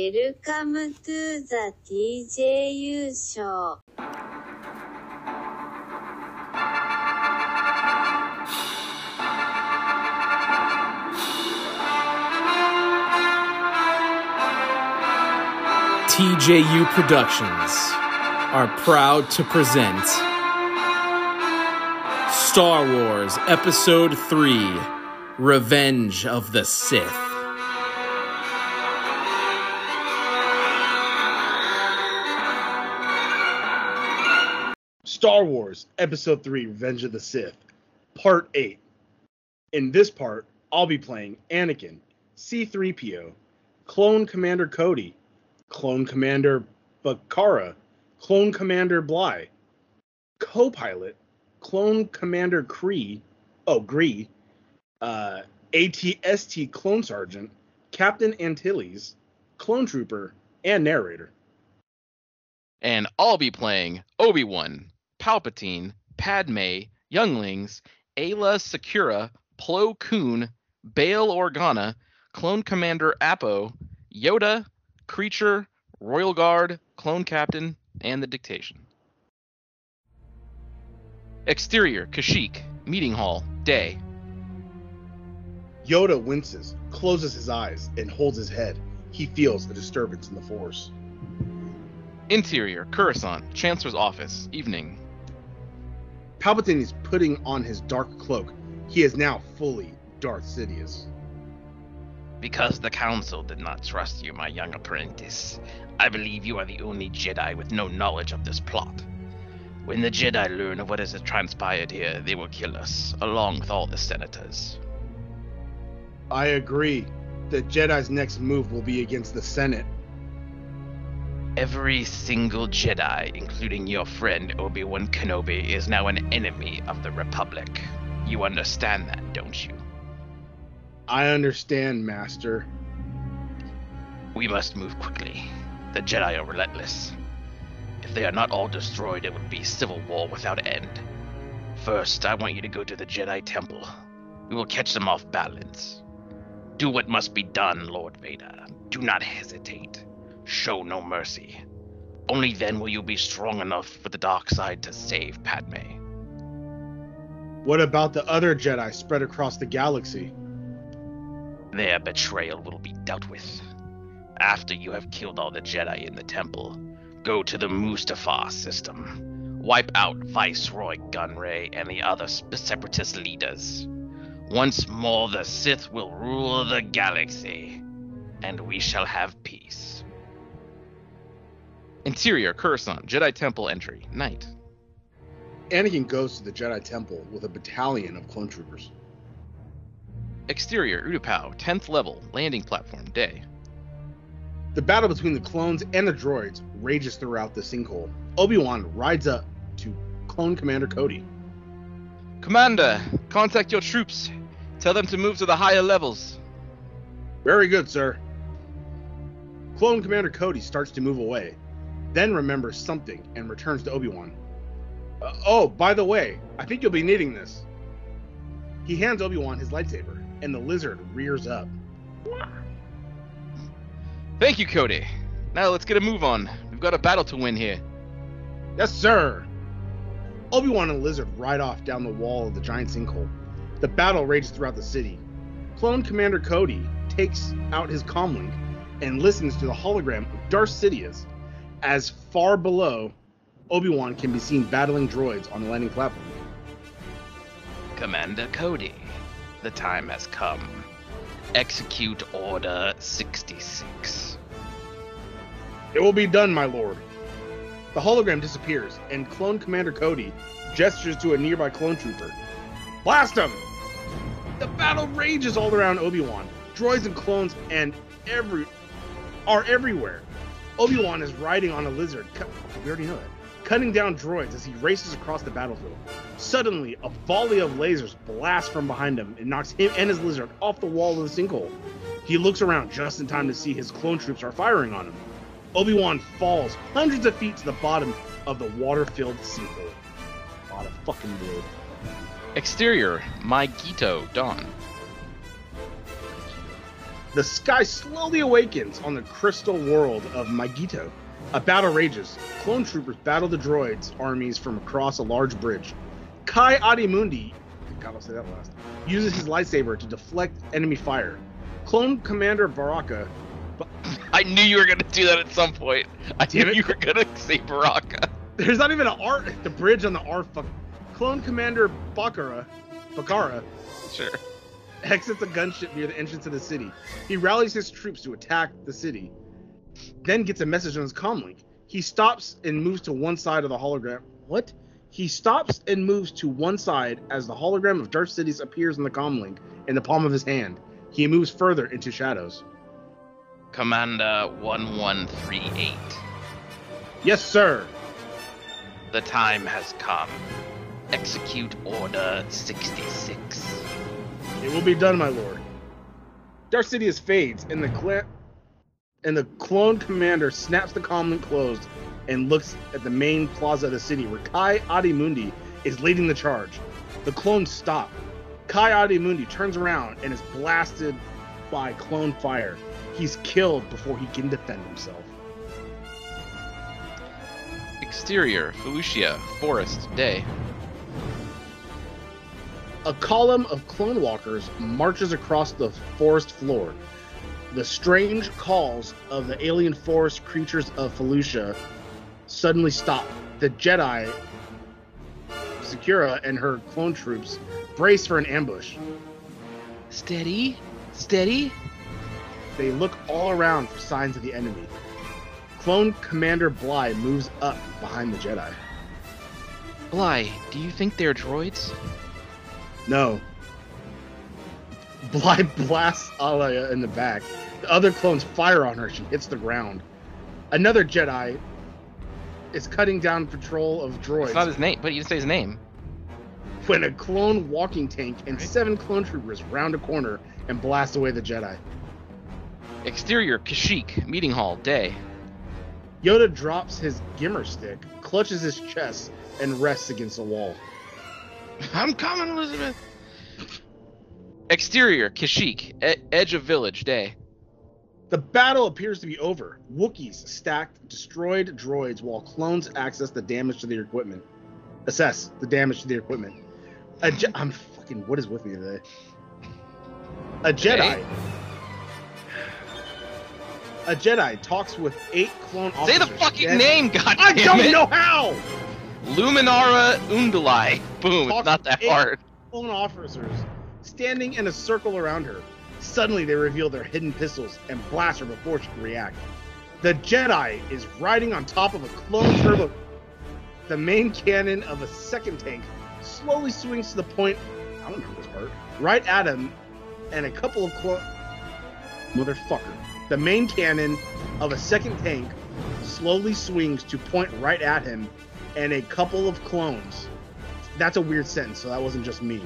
Welcome to the TJU show. TJU Productions are proud to present Star Wars Episode 3 Revenge of the Sith. Star Wars Episode 3 Revenge of the Sith, Part 8. In this part, I'll be playing Anakin, C3PO, Clone Commander Cody, Clone Commander Bacara, Clone Commander Bly, co pilot, Clone Commander Cree, oh, Gree, uh, ATST Clone Sergeant, Captain Antilles, Clone Trooper, and narrator. and I'll be playing Obi Wan, Palpatine, Padme, Younglings, Aayla Secura, Plo Koon, Bail Organa, Clone Commander Appo, Yoda, Creature, Royal Guard, Clone Captain, and the Dictation. Exterior Kashyyyk, Meeting Hall, Day. Yoda winces, closes his eyes, and holds his head. He feels a disturbance in the Force. Interior Coruscant, Chancellor's Office, Evening. Palpatine is putting on his dark cloak. He is now fully Darth Sidious. Because the Council did not trust you, my young apprentice, I believe you are the only Jedi with no knowledge of this plot. When the Jedi learn of what has transpired here, they will kill us, along with all the senators. I agree that Jedi's next move will be against the Senate. Every single Jedi, including your friend Obi Wan Kenobi, is now an enemy of the Republic. You understand that, don't you? I understand, Master. We must move quickly. The Jedi are relentless. If they are not all destroyed, it would be civil war without end. First, I want you to go to the Jedi Temple. We will catch them off balance. Do what must be done, Lord Vader. Do not hesitate. Show no mercy. Only then will you be strong enough for the dark side to save Padme. What about the other Jedi spread across the galaxy? Their betrayal will be dealt with. After you have killed all the Jedi in the temple, go to the Mustafar system. Wipe out Viceroy Gunray and the other separatist leaders. Once more, the Sith will rule the galaxy, and we shall have peace. Interior Coruscant, Jedi Temple entry, night. Anakin goes to the Jedi Temple with a battalion of clone troopers. Exterior Utapau, 10th level, landing platform, day. The battle between the clones and the droids rages throughout the sinkhole. Obi-Wan rides up to Clone Commander Cody. Commander, contact your troops. Tell them to move to the higher levels. Very good, sir. Clone Commander Cody starts to move away, then remembers something and returns to Obi-Wan. Uh, oh, by the way, I think you'll be needing this. He hands Obi-Wan his lightsaber, and the lizard rears up. Thank you, Cody. Now let's get a move on. We've got a battle to win here. Yes, sir. Obi-Wan and the lizard ride off down the wall of the giant sinkhole. The battle rages throughout the city. Clone Commander Cody takes out his comlink and listens to the hologram of Darth Sidious. As far below, Obi-Wan can be seen battling droids on the landing platform. Commander Cody, the time has come. Execute Order 66. It will be done, my lord. The hologram disappears, and Clone Commander Cody gestures to a nearby clone trooper. Blast him! The battle rages all around Obi-Wan. Droids and clones and every are everywhere. Obi-Wan is riding on a lizard. We already know that. Cutting down droids as he races across the battlefield. Suddenly, a volley of lasers blasts from behind him and knocks him and his lizard off the wall of the sinkhole. He looks around just in time to see his clone troops are firing on him. Obi-Wan falls hundreds of feet to the bottom of the water-filled sinkhole. A lot of fucking blood. Exterior, Mygeeto, Dawn. The sky slowly awakens on the crystal world of Mygeeto. A battle rages. Clone troopers battle the droids' armies from across a large bridge. Ki-Adi-Mundi, God, I'll say that last, uses his lightsaber to deflect enemy fire. Clone Commander Baraka, I knew you were gonna do that at some point. I Damn knew it. you were gonna say Baraka. there's not even an R, the bridge on the R. Fuck, Clone Commander Bacara, Bacara Sure. Exits a gunship near the entrance of the city. He rallies his troops to attack the city, then gets a message on his comlink. He stops and moves to one side of the hologram. What? He stops and moves to one side as the hologram of Darth Sidious appears in the comlink in the palm of his hand. He moves further into shadows. Commander 1138. Yes, sir. The time has come. Execute Order 66. It will be done, my lord. Darth Sidious fades, and the cla- and the clone commander snaps the comlink closed and looks at the main plaza of the city, where Kai Adimundi is leading the charge. The clones stop. Ki-Adi-Mundi turns around and is blasted by clone fire. He's killed before he can defend himself. Exterior, Felucia, Forest, Day. A column of clone walkers marches across the forest floor. The strange calls of the alien forest creatures of Felucia suddenly stop. The Jedi, Secura, and her clone troops brace for an ambush. Steady, steady. They look all around for signs of the enemy. Clone Commander Bly moves up behind the Jedi. Bly, do you think they're droids? No. Bly blasts Alaya in the back. The other clones fire on her. She hits the ground. Another Jedi is cutting down patrol of droids It's not his name, but you didn't say his name. when a clone walking tank and Right. seven clone troopers round a corner and blast away the Jedi. Exterior, Kashyyyk, Meeting Hall, Day. Yoda drops his gimer stick, clutches his chest, and rests against a wall. I'm coming, Elizabeth. Exterior, Kashyyyk, e- Edge of Village, Day. The battle appears to be over. Wookiees stacked destroyed droids while clones access the damage to their equipment. Assess the damage to their equipment. A Je- I'm fucking. What is with me today? A Jedi. Okay. A Jedi talks with eight clone Say officers. the fucking Then- name, God I don't it. know how. Luminara Unduli. Boom, Talk it's not that hard. Clone officers standing in a circle around her. Suddenly, they reveal their hidden pistols and blast her before she can react. The Jedi is riding on top of a clone turbo. The main cannon of a second tank slowly swings to the point. I don't know this part. Right at him, and a couple of clone. Motherfucker. The main cannon of a second tank slowly swings to point right at him, and a couple of clones. That's a weird sentence, so that wasn't just me.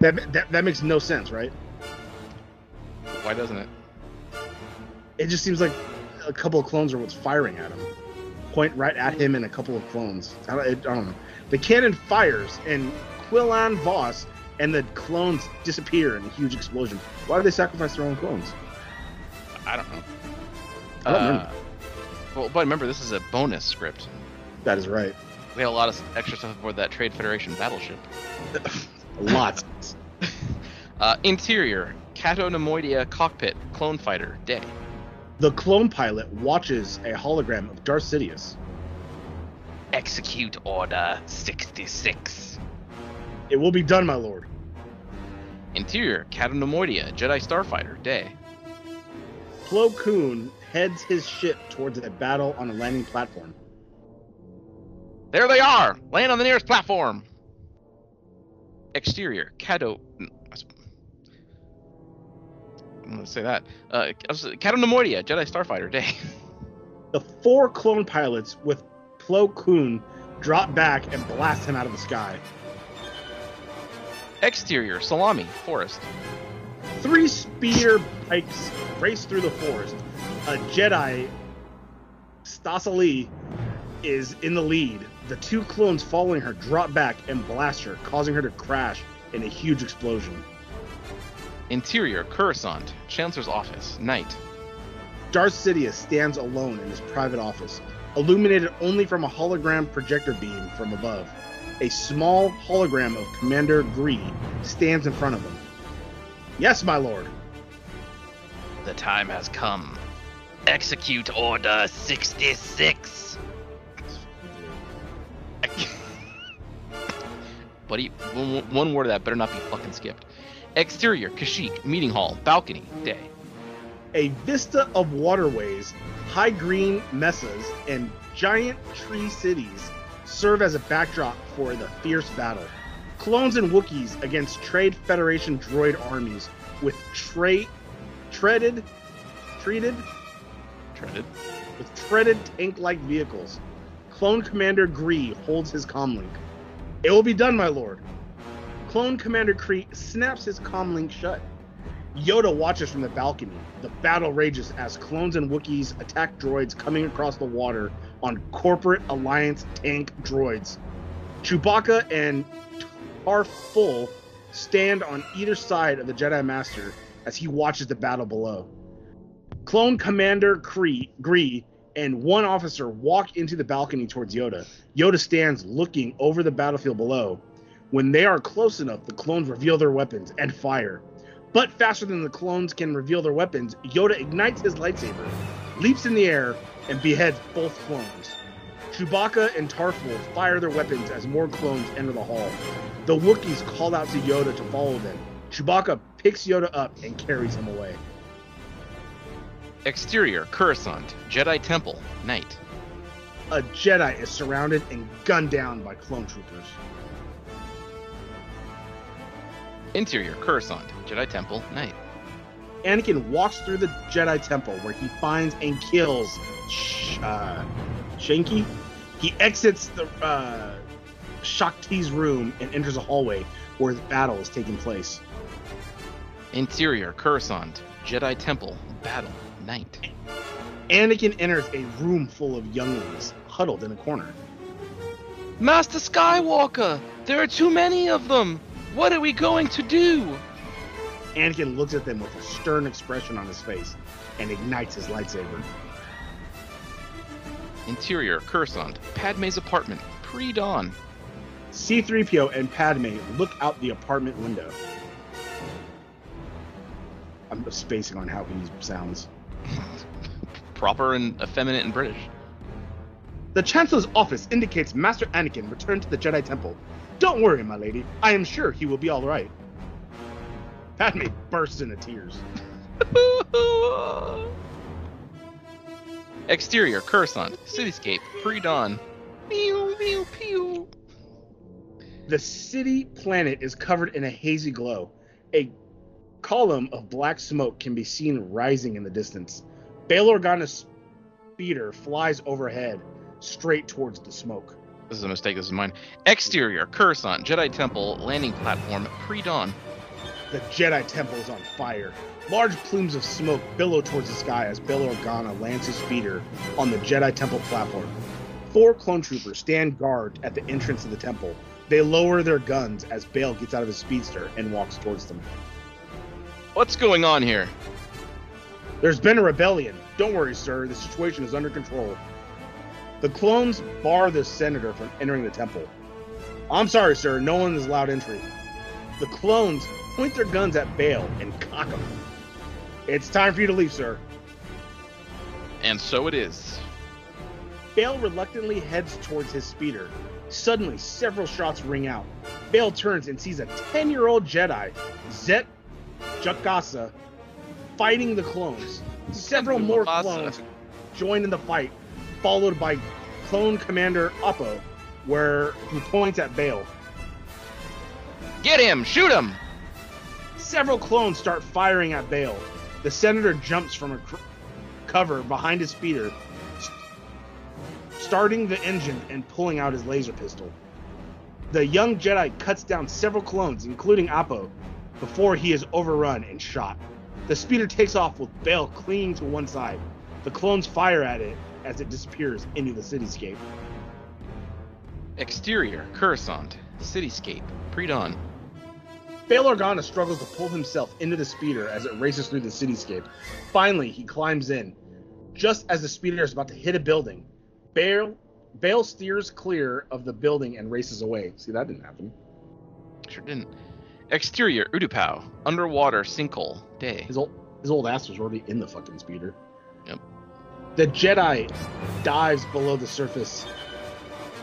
That, that, that makes no sense, right? Why doesn't it? It just seems like a couple of clones are what's firing at him. Point right at him and a couple of clones. I don't, I don't know. The cannon fires, and Quinlan Vos and the clones disappear in a huge explosion. Why do they sacrifice their own clones? I don't know. I don't Uh, remember. Well, but remember, this is a bonus script. That is right. We had a lot of extra stuff aboard that Trade Federation battleship. Lots. Uh, interior, Cato Neimoidia cockpit, clone fighter, day. The clone pilot watches a hologram of Darth Sidious. Execute Order 66. It will be done, my lord. Interior, Cato Neimoidia, Jedi starfighter, day. Plo Koon heads his ship towards a battle on a landing platform. There they are! Land on the nearest platform! Exterior, Cato. I'm gonna say that. Uh, Neimoidia, Jedi starfighter, day. The four clone pilots with Plo Koon drop back and blast him out of the sky. Exterior, Saleucami, forest. Three spear pikes race through the forest. A Jedi, Stass Allie, is in the lead. The two clones following her drop back and blast her, causing her to crash in a huge explosion. Interior, Coruscant, Chancellor's office, night. Darth Sidious stands alone in his private office, illuminated only from a hologram projector beam from above. A small hologram of Commander Gree stands in front of him. Yes, my lord. The time has come. Execute Order 66. Buddy, one, one word of that better not be fucking skipped. Exterior, Kashyyyk, meeting hall, balcony, day. A vista of waterways, high green mesas, and giant tree cities serve as a backdrop for the fierce battle. Clones and Wookiees against Trade Federation droid armies with tra- treaded, treated, Treaded. with treaded tank-like vehicles. Clone Commander Gree holds his comlink. It will be done, my lord. Clone Commander Kree snaps his comlink shut. Yoda watches from the balcony. The battle rages as clones and Wookiees attack droids coming across the water on corporate alliance tank droids. Chewbacca and Tarfful stand on either side of the Jedi Master as he watches the battle below. Clone Commander Kree, Gree and one officer walk into the balcony towards Yoda. Yoda stands looking over the battlefield below. When they are close enough, the clones reveal their weapons and fire. But faster than the clones can reveal their weapons, Yoda ignites his lightsaber, leaps in the air, and beheads both clones. Chewbacca and Tarfful fire their weapons as more clones enter the hall. The Wookiees call out to Yoda to follow them. Chewbacca picks Yoda up and carries him away. Exterior, Coruscant, Jedi Temple, night. A Jedi is surrounded and gunned down by clone troopers. Interior, Coruscant, Jedi Temple, night. Anakin walks through the Jedi Temple where he finds and kills Sh- uh, Shanky. He exits the uh, Shaak Ti's room and enters a hallway where the battle is taking place. Interior, Coruscant, Jedi Temple, battle, night. Anakin enters a room full of younglings huddled in a corner. Master Skywalker, there are too many of them. What are we going to do? Anakin looks at them with a stern expression on his face and ignites his lightsaber. Interior, Coruscant, Padme's apartment, pre-dawn. C3PO and Padme look out the apartment window. I'm spacing on how he sounds. Proper and effeminate and British. The Chancellor's office indicates Master Anakin returned to the Jedi Temple. Don't worry, my lady. I am sure he will be all right. Padme bursts into tears. Exterior, Coruscant, cityscape, pre-dawn. Pew, pew, pew. The city planet is covered in a hazy glow. A column of black smoke can be seen rising in the distance. Bail Organa's speeder flies overhead, straight towards the smoke. This is a mistake, this is mine. Exterior, Coruscant, Jedi Temple, landing platform, pre-dawn. The Jedi Temple is on fire. Large plumes of smoke billow towards the sky as Bail Organa lands his speeder on the Jedi Temple platform. Four clone troopers stand guard at the entrance of the temple. They lower their guns as Bail gets out of his speedster and walks towards them. What's going on here? There's been a rebellion. Don't worry, sir. The situation is under control. The clones bar the senator from entering the temple. I'm sorry, sir. No one is allowed entry. The clones point their guns at Bail and cock them. It's time for you to leave, sir. And so it is. Bail reluctantly heads towards his speeder. Suddenly, several shots ring out. Bail turns and sees a 10 year old Jedi, Zett Jukassa, fighting the clones. Several more Mufasa. clones join in the fight, followed by clone commander Appo, where who points at Bail. Get him! Shoot him! Several clones start firing at Bail. The senator jumps from a cr- cover behind his speeder, st- starting the engine and pulling out his laser pistol. The young Jedi cuts down several clones, including Appo, before he is overrun and shot. The speeder takes off with Bail clinging to one side. The clones fire at it as it disappears into the cityscape. Exterior, Coruscant, cityscape, pre-dawn. Bail Organa struggles to pull himself into the speeder as it races through the cityscape. Finally, he climbs in. Just as the speeder is about to hit a building, Bail, Bail steers clear of the building and races away. See, that didn't happen. Sure didn't. Exterior, Utapau. Underwater, sinkhole, day. His old his old ass was already in the fucking speeder. Yep. The Jedi dives below the surface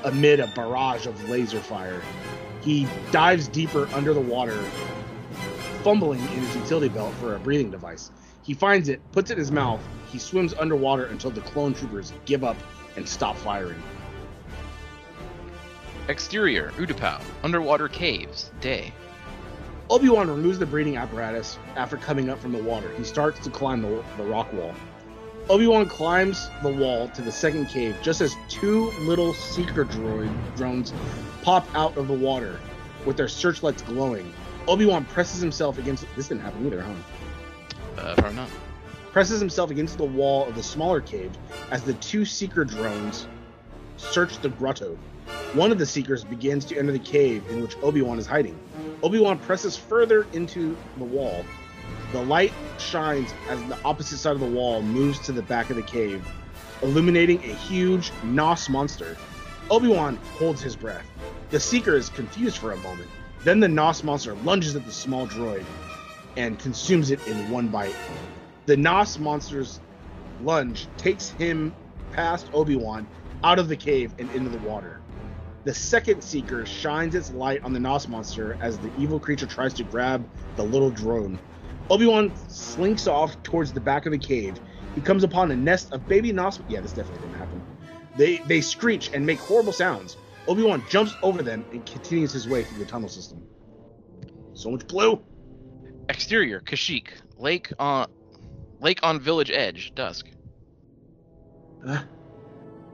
amid a barrage of laser fire. He dives deeper under the water, fumbling in his utility belt for a breathing device. He finds it, puts it in his mouth. He swims underwater until the clone troopers give up and stop firing. Exterior, Utapau. Underwater caves, day. Obi-Wan removes the breathing apparatus after coming up from the water. He starts to climb the, the rock wall. Obi-Wan climbs the wall to the second cave just as two little seeker droid drones pop out of the water with their searchlights glowing. Obi-Wan presses himself against this didn't happen either, huh? Uh, probably not. Presses himself against the wall of the smaller cave as the two seeker drones search the grotto. One of the seekers begins to enter the cave in which Obi-Wan is hiding. Obi-Wan presses further into the wall. The light shines as the opposite side of the wall moves to the back of the cave, illuminating a huge Nos monster. Obi-Wan holds his breath. The Seeker is confused for a moment. Then the Nos monster lunges at the small droid and consumes it in one bite. The Nos monster's lunge takes him past Obi-Wan out of the cave and into the water. The second Seeker shines its light on the Nos monster as the evil creature tries to grab the little drone. Obi-Wan slinks off towards the back of the cave. He comes upon a nest of baby Nos. Yeah, this definitely didn't happen. They they screech and make horrible sounds. Obi-Wan jumps over them and continues his way through the tunnel system. So much blue. Exterior, Kashyyyk. Lake on Lake on Village Edge, dusk. Uh,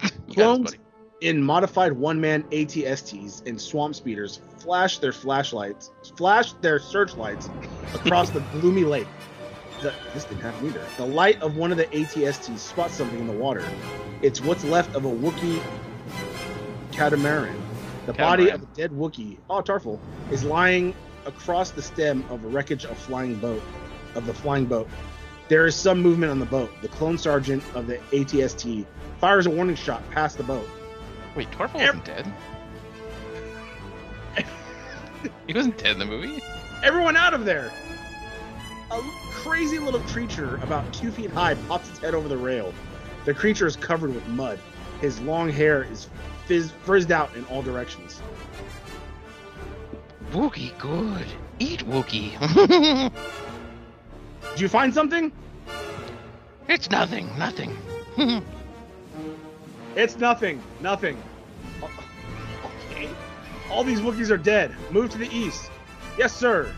You Clones. In modified one-man ATSTs and swamp speeders flash their flashlights, flash their searchlights across the gloomy lake. The, this didn't happen either. The light of one of the ATSTs spots something in the water. It's what's left of a Wookiee catamaran. The body of a dead Wookiee, oh Tarfful, is lying across the stem of a wreckage of flying boat, of the flying boat. There is some movement on the boat. The clone sergeant of the ATST fires a warning shot past the boat. Wait, Torful Ev- wasn't dead? he wasn't dead in the movie? Everyone out of there! A crazy little creature about two feet high pops its head over the rail. The creature is covered with mud. His long hair is fizz- frizzed out in all directions. Wookie good. Eat Wookie. Did you find something? it's nothing, nothing. It's nothing. Nothing. Okay. All these Wookiees are dead. Move to the east. Yes, sir.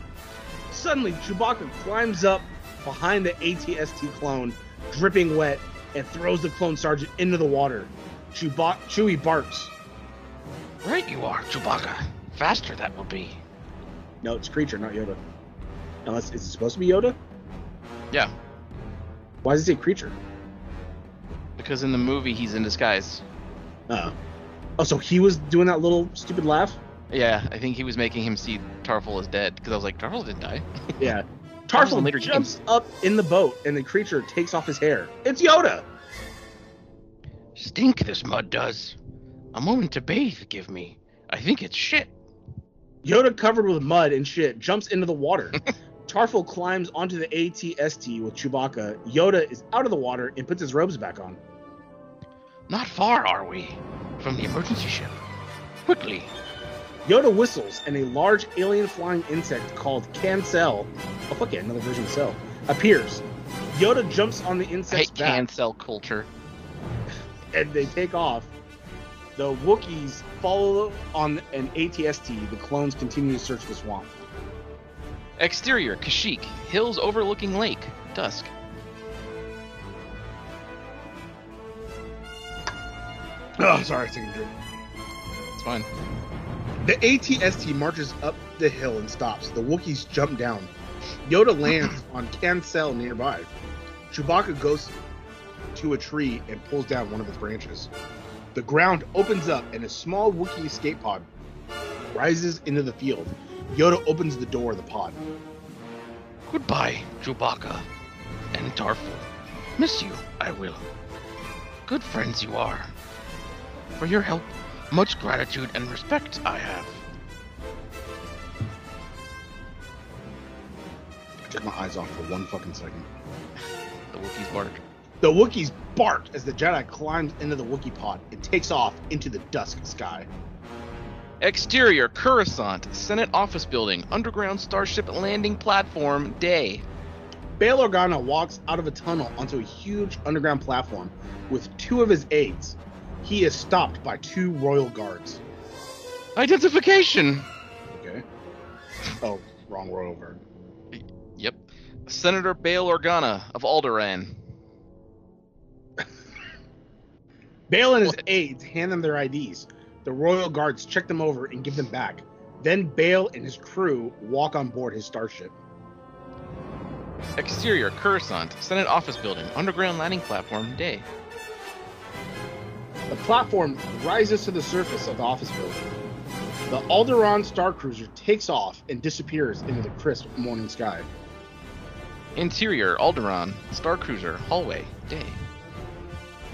Suddenly, Chewbacca climbs up behind the ATST clone, dripping wet, and throws the clone sergeant into the water. Chewba- Chewie barks. right you are, Chewbacca. Faster that will be. No, it's creature, not Yoda. Unless is it supposed to be Yoda? Yeah, Why does it say creature? Because in the movie he's in disguise. Oh. Oh, so he was doing that little stupid laugh? Yeah, I think he was making him see Tarfful as dead because I was like, Tarfful didn't die. Yeah. That Tarfful later jumps up in the boat, and the creature takes off his hair. It's Yoda. Stink this mud does. A moment to bathe, give me. I think it's shit. Yoda, covered with mud and shit, jumps into the water. Tarfful climbs onto the ATST with Chewbacca. Yoda is out of the water and puts his robes back on. Not far, are we? From the emergency ship. Quickly. Yoda whistles, and a large alien flying insect called Cancel, oh fuck yeah, another version of Cell, appears. Yoda jumps on the I hate insect's back, cancel culture. and they take off. The Wookiees follow on an ATST. The clones continue to search the swamp. Exterior, Kashyyyk. Hills overlooking lake, dusk. Oh, sorry, taking a drink. It's fine. The ATST marches up the hill and stops. The Wookiees jump down. Yoda lands on Cancel nearby. Chewbacca goes to a tree and pulls down one of its branches. The ground opens up and a small Wookiee escape pod rises into the field. Yoda opens the door of the pod. Goodbye, Chewbacca and Darfur. Miss you, I will. Good friends you are. For your help, much gratitude and respect I have. I took my eyes off for one fucking second. The Wookiees bark. The Wookiees bark as the Jedi climbs into the Wookiee pod and takes off into the dusk sky. Exterior, Coruscant, Senate Office Building, Underground Starship Landing Platform, day. Bail Organa walks out of a tunnel onto a huge underground platform with two of his aides. He is stopped by two royal guards. Identification! Okay. Oh, wrong royal guard. Yep. Senator Bail Organa of Alderaan. Bail and his aides hand them their IDs. The royal guards check them over and give them back. Then Bail and his crew walk on board his starship. Exterior, Coruscant, Senate Office Building, Underground Landing Platform, day. The platform rises to the surface of the office building. The Alderaan Star Cruiser takes off and disappears into the crisp morning sky. Interior, Alderaan, Star Cruiser, Hallway, day.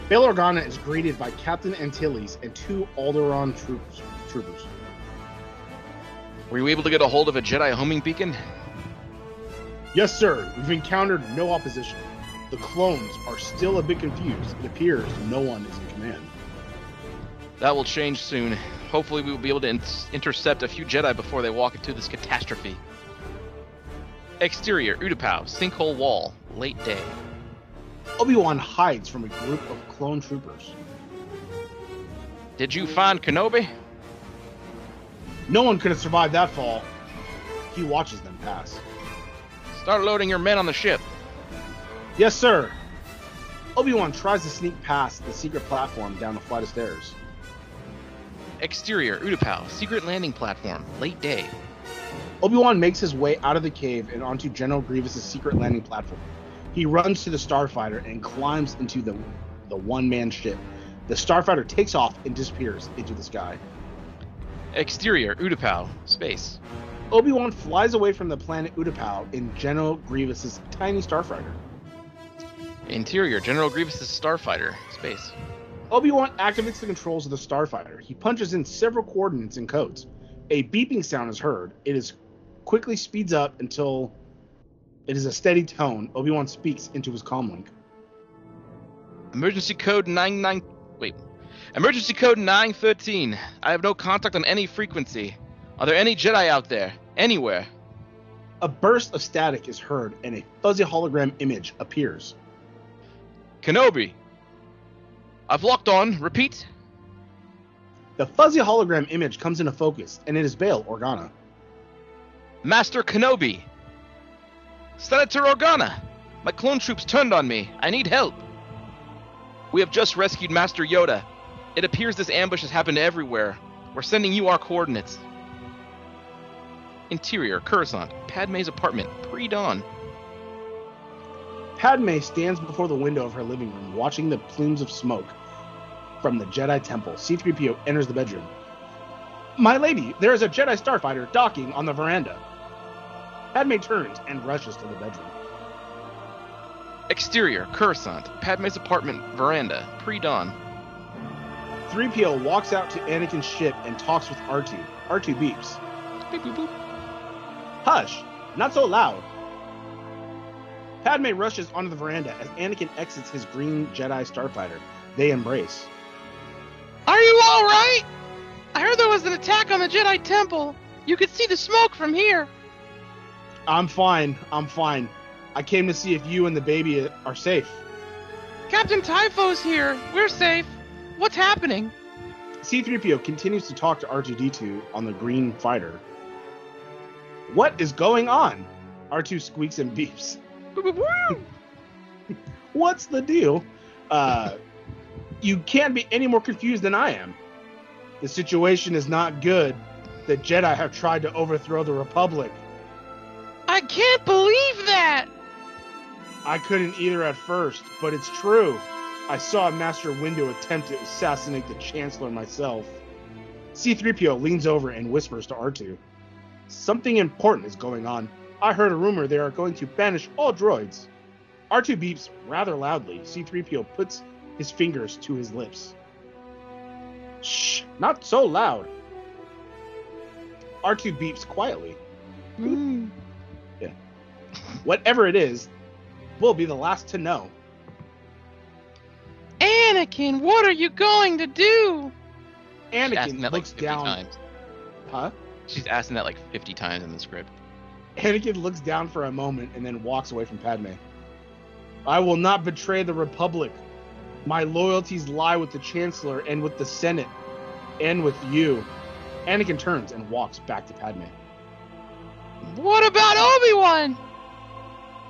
Bail Organa is greeted by Captain Antilles and two Alderaan troops, troopers. Were you able to get a hold of a Jedi homing beacon? Yes, sir. We've encountered no opposition. The clones are still a bit confused. It appears no one is in command. That will change soon. Hopefully, we will be able to in- intercept a few Jedi before they walk into this catastrophe. Exterior, Utapau, Sinkhole Wall, late day. Obi-Wan hides from a group of clone troopers. Did you find Kenobi? No one could have survived that fall. He watches them pass. Start loading your men on the ship. Yes, sir. Obi-Wan tries to sneak past the secret platform down a flight of stairs. Exterior, Utapau, secret landing platform, late day. Obi-Wan makes his way out of the cave and onto General Grievous' secret landing platform. He runs to the starfighter and climbs into the the one-man ship. The starfighter takes off and disappears into the sky. Exterior, Utapau, space. Obi-Wan flies away from the planet Utapau in General Grievous' tiny starfighter. Interior, General Grievous' starfighter, space. Obi-Wan activates the controls of the starfighter. He punches in several coordinates and codes. A beeping sound is heard. It is quickly speeds up until it is a steady tone. Obi-Wan speaks into his comlink. Emergency code 99. Wait. Emergency code 913. I have no contact on any frequency. Are there any Jedi out there? Anywhere? A burst of static is heard and a fuzzy hologram image appears. Kenobi. I've locked on. Repeat. The fuzzy hologram image comes into focus and it is Bail Organa. Master Kenobi. Senator Organa. My clone troops turned on me. I need help. We have just rescued Master Yoda. It appears this ambush has happened everywhere. We're sending you our coordinates. Interior, Coruscant, Padme's apartment, pre-dawn. Padme stands before the window of her living room watching the plumes of smoke from the Jedi Temple. C3PO enters the bedroom. My lady, there is a Jedi starfighter docking on the veranda. Padme turns and rushes to the bedroom. Exterior, Coruscant, Padme's apartment, veranda, pre-dawn. 3PO walks out to Anakin's ship and talks with R2. R2 beeps. Beep, boop, boop. Hush! Not so loud! Padme rushes onto the veranda as Anakin exits his green Jedi starfighter. They embrace. Are you all right? I heard there was an attack on the Jedi Temple. You could see the smoke from here. I'm fine. I'm fine. I came to see if you and the baby are safe. Captain Typho's here. We're safe. What's happening? C3PO continues to talk to R2D2 on the green fighter. What is going on? R2 squeaks and beeps. What's the deal? Uh, you can't be any more confused than I am. The situation is not good. The Jedi have tried to overthrow the Republic. I can't believe that. I couldn't either at first, but it's true. I saw Master Windu attempt to assassinate the Chancellor myself. C3PO leans over and whispers to R2. Something important is going on. I heard a rumor they are going to banish all droids. R2 beeps rather loudly. C3PO puts his fingers to his lips. Shh, not so loud. R2 beeps quietly. Mm. Whatever it is, we'll be the last to know. Anakin, what are you going to do? She's Anakin that like looks down. times. Huh? She's asking that like 50 times in the script. Anakin looks down for a moment and then walks away from Padme. I will not betray the Republic. My loyalties lie with the Chancellor and with the Senate and with you. Anakin turns and walks back to Padme. What about Obi-Wan?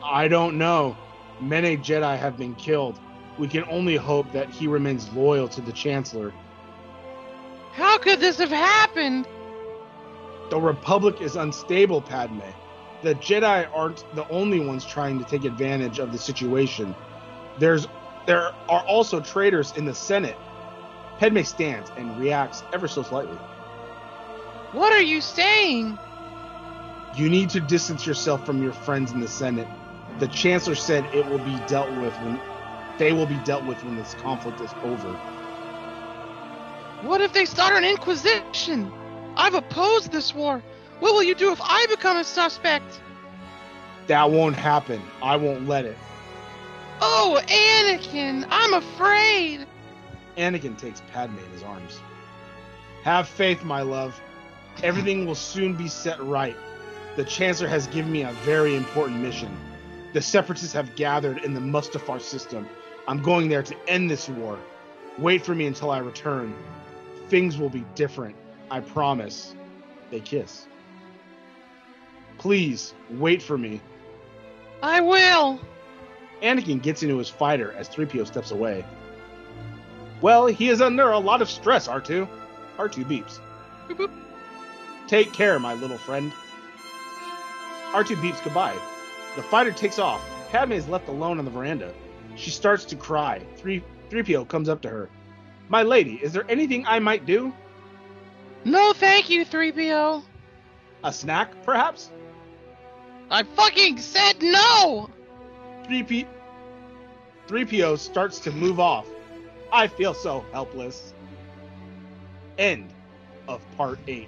I don't know. Many Jedi have been killed. We can only hope that he remains loyal to the Chancellor. How could this have happened? The Republic is unstable, Padme. The Jedi aren't the only ones trying to take advantage of the situation. There's there are also traitors in the Senate. Padme stands and reacts ever so slightly. What are you saying? You need to distance yourself from your friends in the Senate. The Chancellor said it will be dealt with when they will be dealt with when this conflict is over. What if they start an inquisition? I've opposed this war. What will you do if I become a suspect? That won't happen. I won't let it. Oh, Anakin, I'm afraid. Anakin takes Padme in his arms. Have faith, my love. Everything will soon be set right. The Chancellor has given me a very important mission. The Separatists have gathered in the Mustafar system. I'm going there to end this war. Wait for me until I return. Things will be different. I promise. They kiss. Please, wait for me. I will. Anakin gets into his fighter as 3PO steps away. Well, he is under a lot of stress, R2. R2 beeps. Boop, boop. Take care, my little friend. R2 beeps goodbye. The fighter takes off. Padme is left alone on the veranda. She starts to cry. 3 3PO comes up to her. My lady, is there anything I might do? No, thank you, 3PO. A snack, perhaps? I fucking said no. 3P 3PO starts to move off. I feel so helpless. End of part 8.